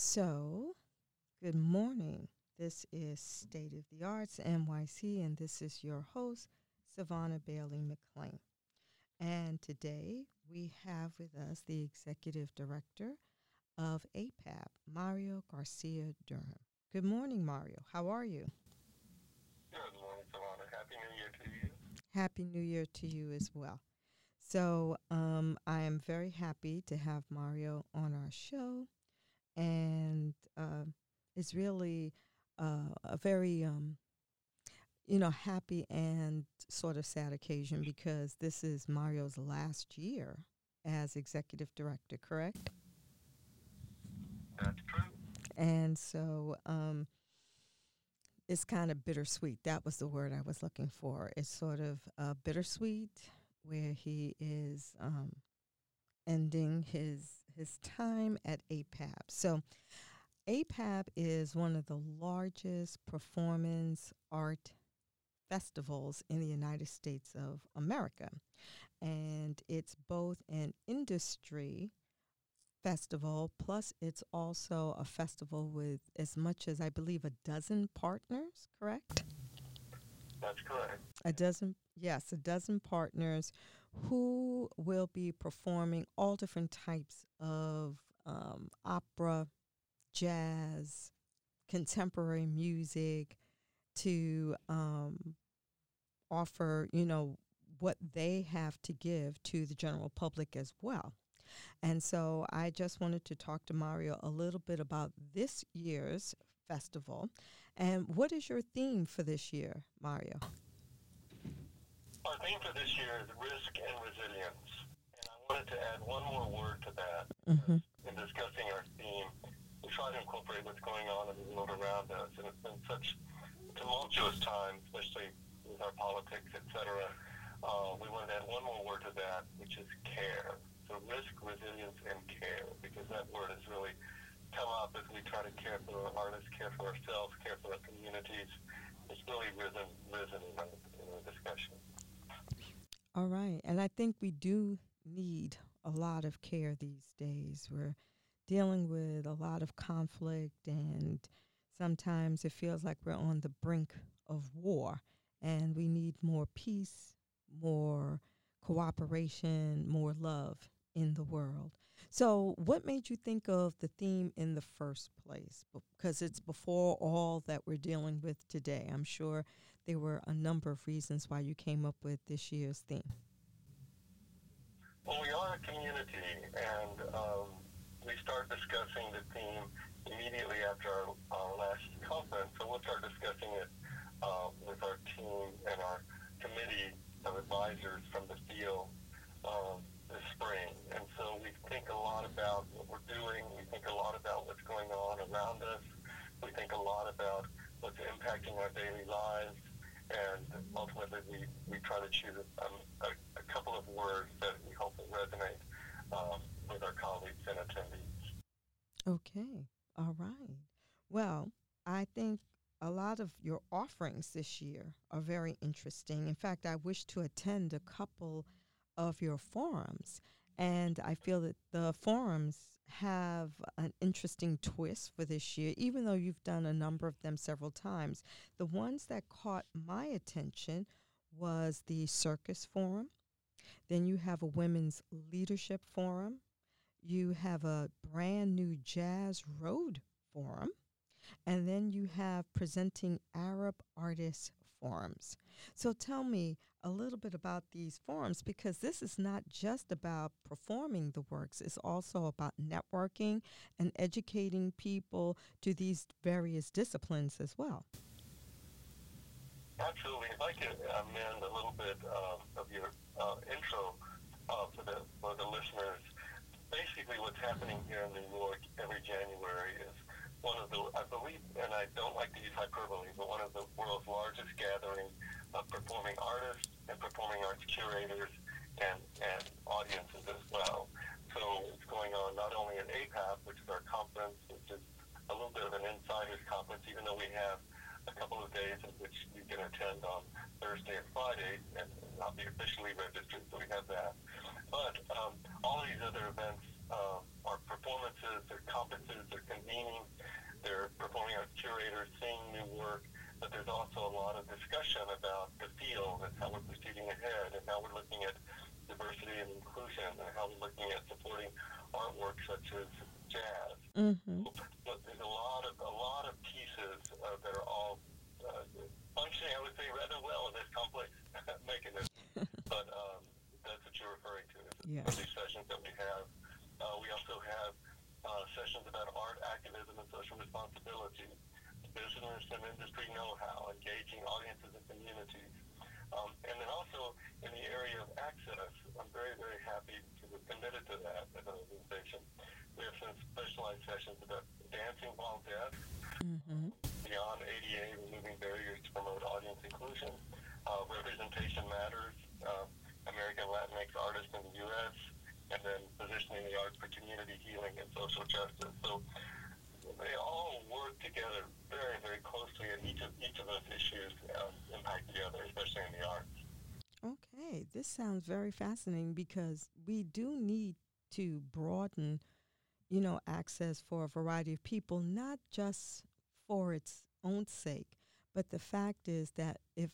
So, good morning. This is State of the Arts NYC, and this is your host, Savannah Bailey McLean. And today we have with us the Executive Director of APAP, Mario Garcia Durham. Good morning, Mario. How are you? Good morning, Savannah. Happy New Year to you. Happy New Year to you as well. So, um, I am very happy to have Mario on our show and uh, it's really uh, a very um, you know happy and sort of sad occasion because this is Mario's last year as executive director, correct? That's true. And so um, it's kind of bittersweet. That was the word I was looking for. It's sort of uh, bittersweet, where he is um, ending his his time at APAP. So, APAP is one of the largest performance art festivals in the United States of America. And it's both an industry festival, plus it's also a festival with as much as I believe a dozen partners, correct? That's correct. A dozen, yes, a dozen partners who will be performing all different types of um, opera, jazz, contemporary music to um, offer, you know, what they have to give to the general public as well. And so I just wanted to talk to Mario a little bit about this year's festival. And what is your theme for this year, Mario? Our theme for this year is risk and resilience. And I wanted to add one more word to that. Mm-hmm. In discussing our theme, we try to incorporate what's going on in the world around us. And it's been such tumultuous times, especially with our politics, et cetera. Uh, we want to add one more word to that, which is care. So risk, resilience, and care, because that word has really come up as we try to care for our artists, care for ourselves, care for our communities. It's really risen, risen in our, in our discussion. All right. And I think we do need a lot of care these days. We're dealing with a lot of conflict, and sometimes it feels like we're on the brink of war, and we need more peace, more cooperation, more love in the world. So, what made you think of the theme in the first place? Because it's before all that we're dealing with today. I'm sure there were a number of reasons why you came up with this year's theme. Well, we are a community, and um, we start discussing the theme immediately after our, our last conference. So we'll start discussing it uh, with our team and our committee of advisors from the field um, this spring. And so we think a lot about what we're doing. We think a lot about what's going on around us. We think a lot about what's impacting our daily lives and ultimately we, we try to choose um, a, a, couple of words that we hope will resonate um, with our colleagues and attendees. Okay, all right. Well, I think a lot of your offerings this year are very interesting. In fact, I wish to attend a couple of your forums, and I feel that the forums have an interesting twist for this year, even though you've done a number of them several times. The ones that caught my attention was the Circus Forum. Then you have a Women's Leadership Forum. You have a brand new Jazz Road Forum. And then you have Presenting Arab Artists Forums. So tell me a little bit about these forums because this is not just about performing the works, it's also about networking and educating people to these various disciplines as well. Absolutely. If like to amend a little bit uh, of your uh, intro uh, for, the, for the listeners. Basically, what's happening here in New York every January is one of the, I believe, and I don't like to use hyperbole, but one of the world's largest gatherings of performing artists and performing arts curators and, and audiences as well. So it's going on not only at APAP, which is our conference, which is a little bit of an insider's conference, even though we have a couple of days in which you can attend on Thursday and Friday and not be officially registered, so we have that. But um, all these other events uh, are performances, they're conferences, they're they're performing as curators, seeing new work, but there's also a lot of discussion about the field and how we're proceeding ahead and how we're looking at diversity and inclusion and how we're looking at supporting artwork such as jazz. Mm-hmm. So there's a lot of a lot of pieces uh, that are all uh, functioning, I would say, rather well in this complex mechanism. but um, that's what you're referring to. Yes. Yeah. These sessions that we have. Uh, we also have uh, sessions about art, activism, and social responsibility, business and industry know-how, engaging audiences and communities. Um, and then also in the area of access, I'm very, very happy to be committed to that as an organization. We have some specialized sessions about dancing while deaf, Mm-hmm. beyond ADA, removing barriers to promote audience inclusion, uh, representation matters, uh, American Latinx artists in the U.S., and then positioning the arts for community healing and social justice. So they all work together very, very closely, and each of each of those issues um, impact the other, especially in the arts. Okay, this sounds very fascinating because we do need to broaden, you know, access for a variety of people, not just for its own sake, but the fact is that if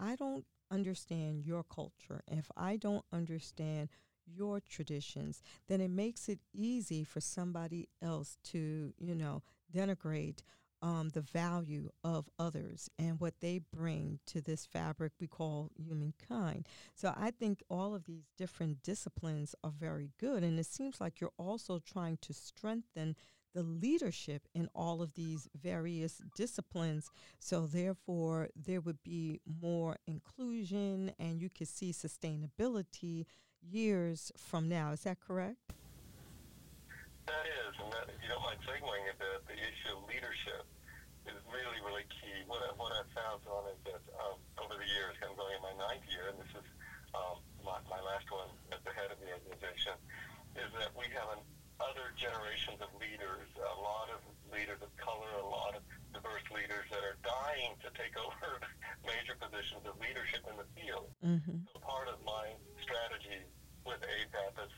I don't understand your culture, if I don't understand your traditions, then it makes it easy for somebody else to, you know, denigrate um, the value of others and what they bring to this fabric we call humankind. So I think all of these different disciplines are very good. And it seems like you're also trying to strengthen the leadership in all of these various disciplines. So therefore, there would be more inclusion and you could see sustainability years from now. Is that correct? That is, and that, you don't mind segueing a bit, the issue of leadership is really, really key. What, I, what I've found on is that um, over the years, I'm going in my ninth year, and this is um, my, my last one at the head of the organization, is that we have an, other generations of leaders, a lot of leaders of color, a lot of diverse leaders that are dying to take over major positions of leadership in the field. Mm-hmm. So part of my strategy with APAP has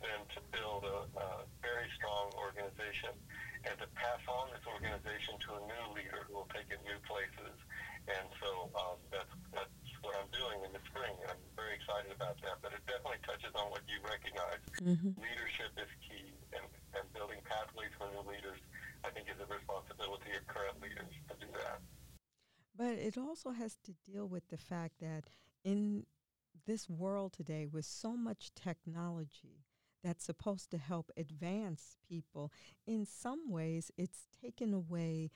been to build a, a very strong organization and to pass on this organization to a new leader who will take it new places. And so um, that's, that's what I'm doing in the spring, and I'm very excited about that. But it definitely touches on what you recognize. Mm-hmm. Leadership is key, and, and building pathways for new leaders, I think, is a responsibility of current leaders to do that. But it also has to deal with the fact that in this world today, with so much technology that's supposed to help advance people, in some ways, it's taken away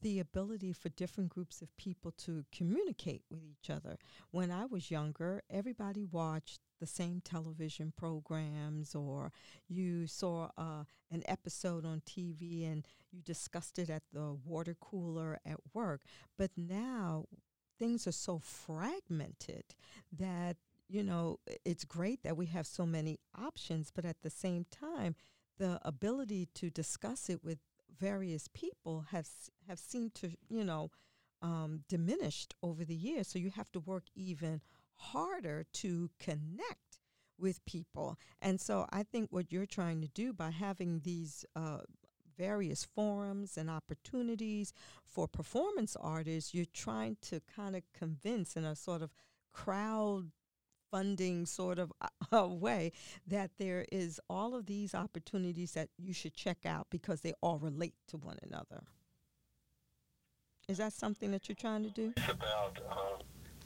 the ability for different groups of people to communicate with each other. When I was younger, everybody watched the same television programs, or you saw uh, an episode on TV and you discussed it at the water cooler at work. But now things are so fragmented that, you know, it's great that we have so many options, but at the same time, the ability to discuss it with various people have have seemed to you know um, diminished over the years. So you have to work even harder to connect with people. And so I think what you're trying to do by having these uh, various forums and opportunities for performance artists, you're trying to kind of convince in a sort of crowd funding sort of uh, way that there is all of these opportunities that you should check out because they all relate to one another. Is that something that you're trying to do? It's about um,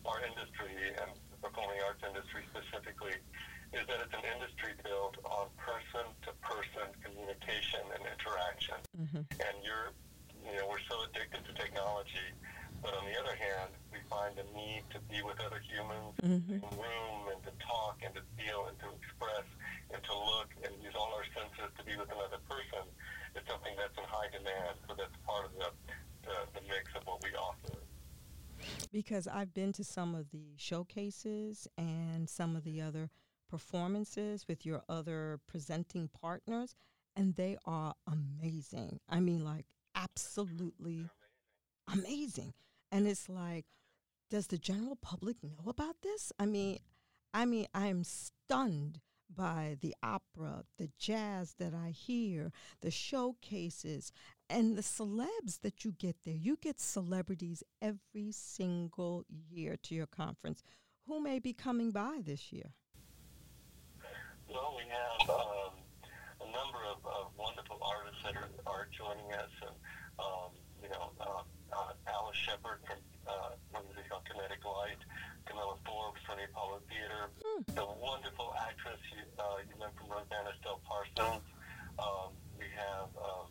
our industry and the performing arts industry specifically is that it's an industry built on person-to-person communication and interaction. Mm-hmm. And you're, you know, we're so addicted to technology, but on the other hand, we find the need to be with other humans Mm-hmm. in room and to talk and to feel and to express and to look and use all our senses to be with another person. It's something that's in high demand, so that's part of the, the, the mix of what we offer. Because I've been to some of the showcases and some of the other performances with your other presenting partners, and they are amazing. I mean, like, absolutely amazing. And it's like, does the general public know about this? I mean, I mean, I'm stunned by the opera, the jazz that I hear, the showcases, and the celebs that you get there. You get celebrities every single year to your conference. Who may be coming by this year? Well, we have um, a number of, of wonderful artists that are, are joining us, and um, you know, uh, uh, Alice Sheppard from uh, it called, Kinetic Light, Kamilah Forbes from the Apollo Theater, mm. the wonderful actress you, uh, you met from Rosanna Stell Parsons. Um, we have um,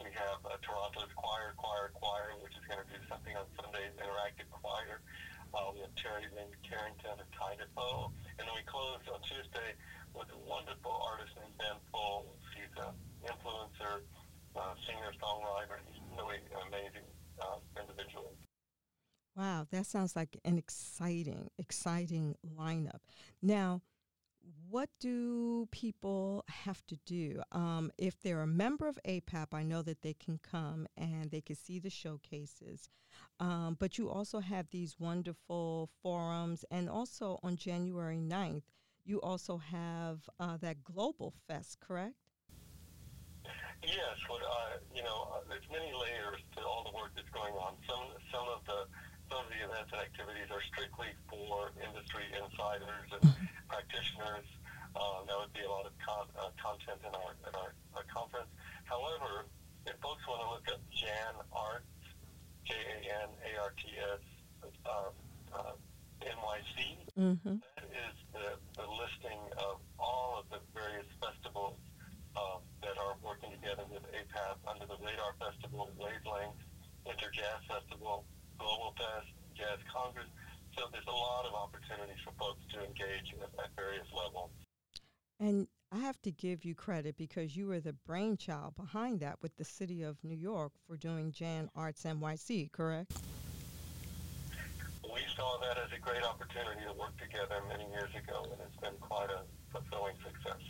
we have uh, Toronto's Choir, Choir, Choir, which is going to do something on Sundays, interactive choir. Uh, we have Terri Lyne Carrington of Taidapo. And then we close on Tuesday with a wonderful artist named Ben Folds. He's an influencer, uh, singer, songwriter. He's really an amazing uh, individual. Wow, that sounds like an exciting, exciting lineup. Now, what do people have to do? Um, if they're a member of APAP, I know that they can come and they can see the showcases. Um, but you also have these wonderful forums, and also on January 9th, you also have uh, that Global Fest, correct? Yes, what, uh, you know, there's many layers to all the work that's going on. Some, some of the some of the events and activities are strictly for industry insiders and practitioners. Uh, that would be a lot of con- uh, content in our in our, our conference. However, if folks want to look at Jan Arts, J A N A R T S um, uh, NYC, mm-hmm. that is the, the listing of all of the various festivals uh, that are working together with APAP under the Radar Festival, Wavelength, Winter Jazz Festival, Global Fest, Jazz Congress. So there's a lot of opportunities for folks to engage at, at various levels. And I have to give you credit because you were the brainchild behind that with the city of New York for doing Jan Arts NYC, correct? We saw that as a great opportunity to work together many years ago, and it's been quite a fulfilling success.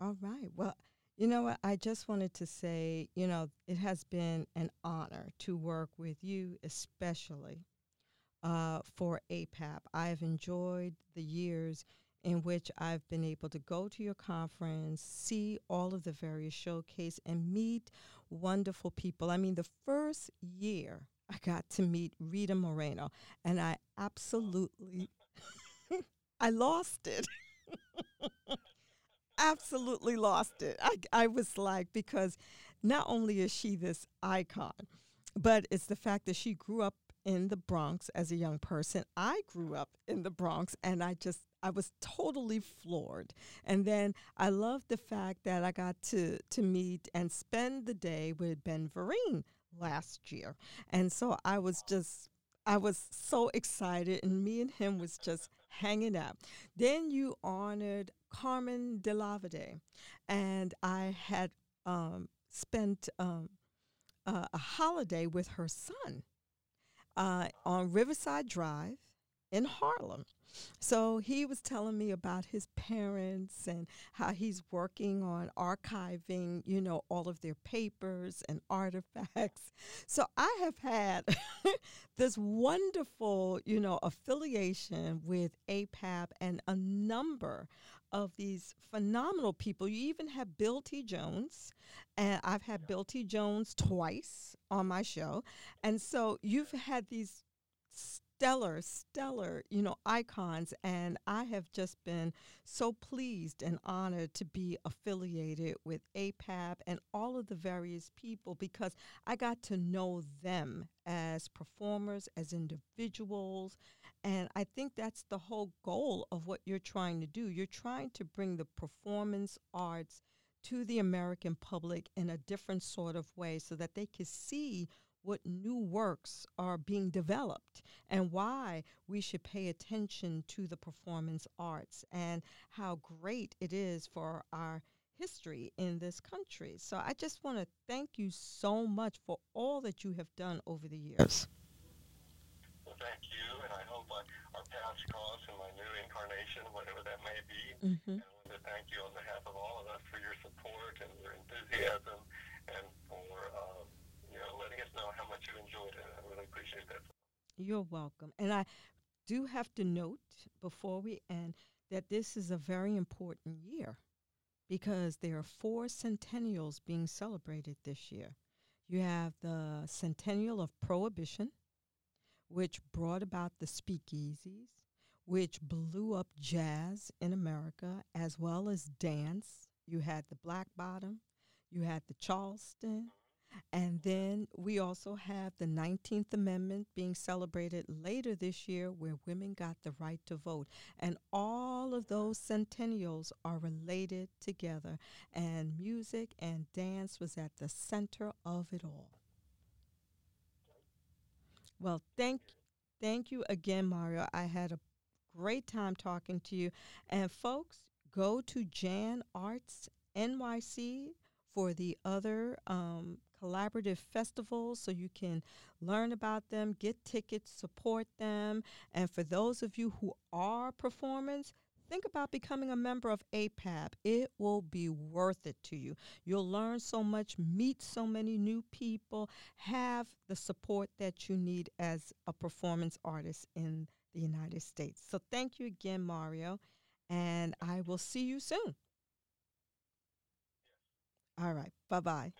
All right. Well, you know what? I just wanted to say, you know, it has been an honor to work with you, especially uh, for APAP. I've enjoyed the years in which I've been able to go to your conference, see all of the various showcase, and meet wonderful people. I mean, the first year I got to meet Rita Moreno, and I absolutely, I lost it. absolutely lost it. I, I was like, because not only is she this icon, but it's the fact that she grew up in the Bronx as a young person. I grew up in the Bronx and I just I was totally floored. And then I loved the fact that I got to to meet and spend the day with Ben Vereen last year. And so I was just I was so excited and me and him was just hanging out. Then you honored Carmen de Lavallade and I had um, spent um, uh, a holiday with her son uh, on Riverside Drive in Harlem. So he was telling me about his parents and how he's working on archiving, you know, all of their papers and artifacts. So I have had this wonderful, you know, affiliation with APAP and a number of these phenomenal people. You even have Bill T. Jones, and I've had Bill T. Jones twice on my show. And so you've had these stellar, stellar, you know, icons. And I have just been so pleased and honored to be affiliated with APAP and all of the various people because I got to know them as performers, as individuals. And I think that's the whole goal of what you're trying to do. You're trying to bring the performance arts to the American public in a different sort of way so that they can see what new works are being developed and why we should pay attention to the performance arts and how great it is for our history in this country. So I just want to thank you so much for all that you have done over the years. Well, thank you, and I, our paths cross in my new incarnation, whatever that may be. Mm-hmm. And I want to thank you on behalf of all of us for your support and your enthusiasm and for um, you know, letting us know how much you enjoyed it. I really appreciate that. You're welcome. And I do have to note before we end that this is a very important year because there are four centennials being celebrated this year. You have the centennial of Prohibition, which brought about the speakeasies, which blew up jazz in America, as well as dance you had the Black Bottom, you had the Charleston, and then we also have the 19th Amendment being celebrated later this year, where women got the right to vote. And all of those centennials are related together. And music and dance was at the center of it all. Well, thank thank you again, Mario. I had a great time talking to you. And folks, go to Jan Arts NYC for the other um, collaborative festivals so you can learn about them, get tickets, support them. And for those of you who are performers, think about becoming a member of APAP. It will be worth it to you. You'll learn so much, meet so many new people, have the support that you need as a performance artist in the United States. So thank you again, Mario, and I will see you soon. All right. Bye bye.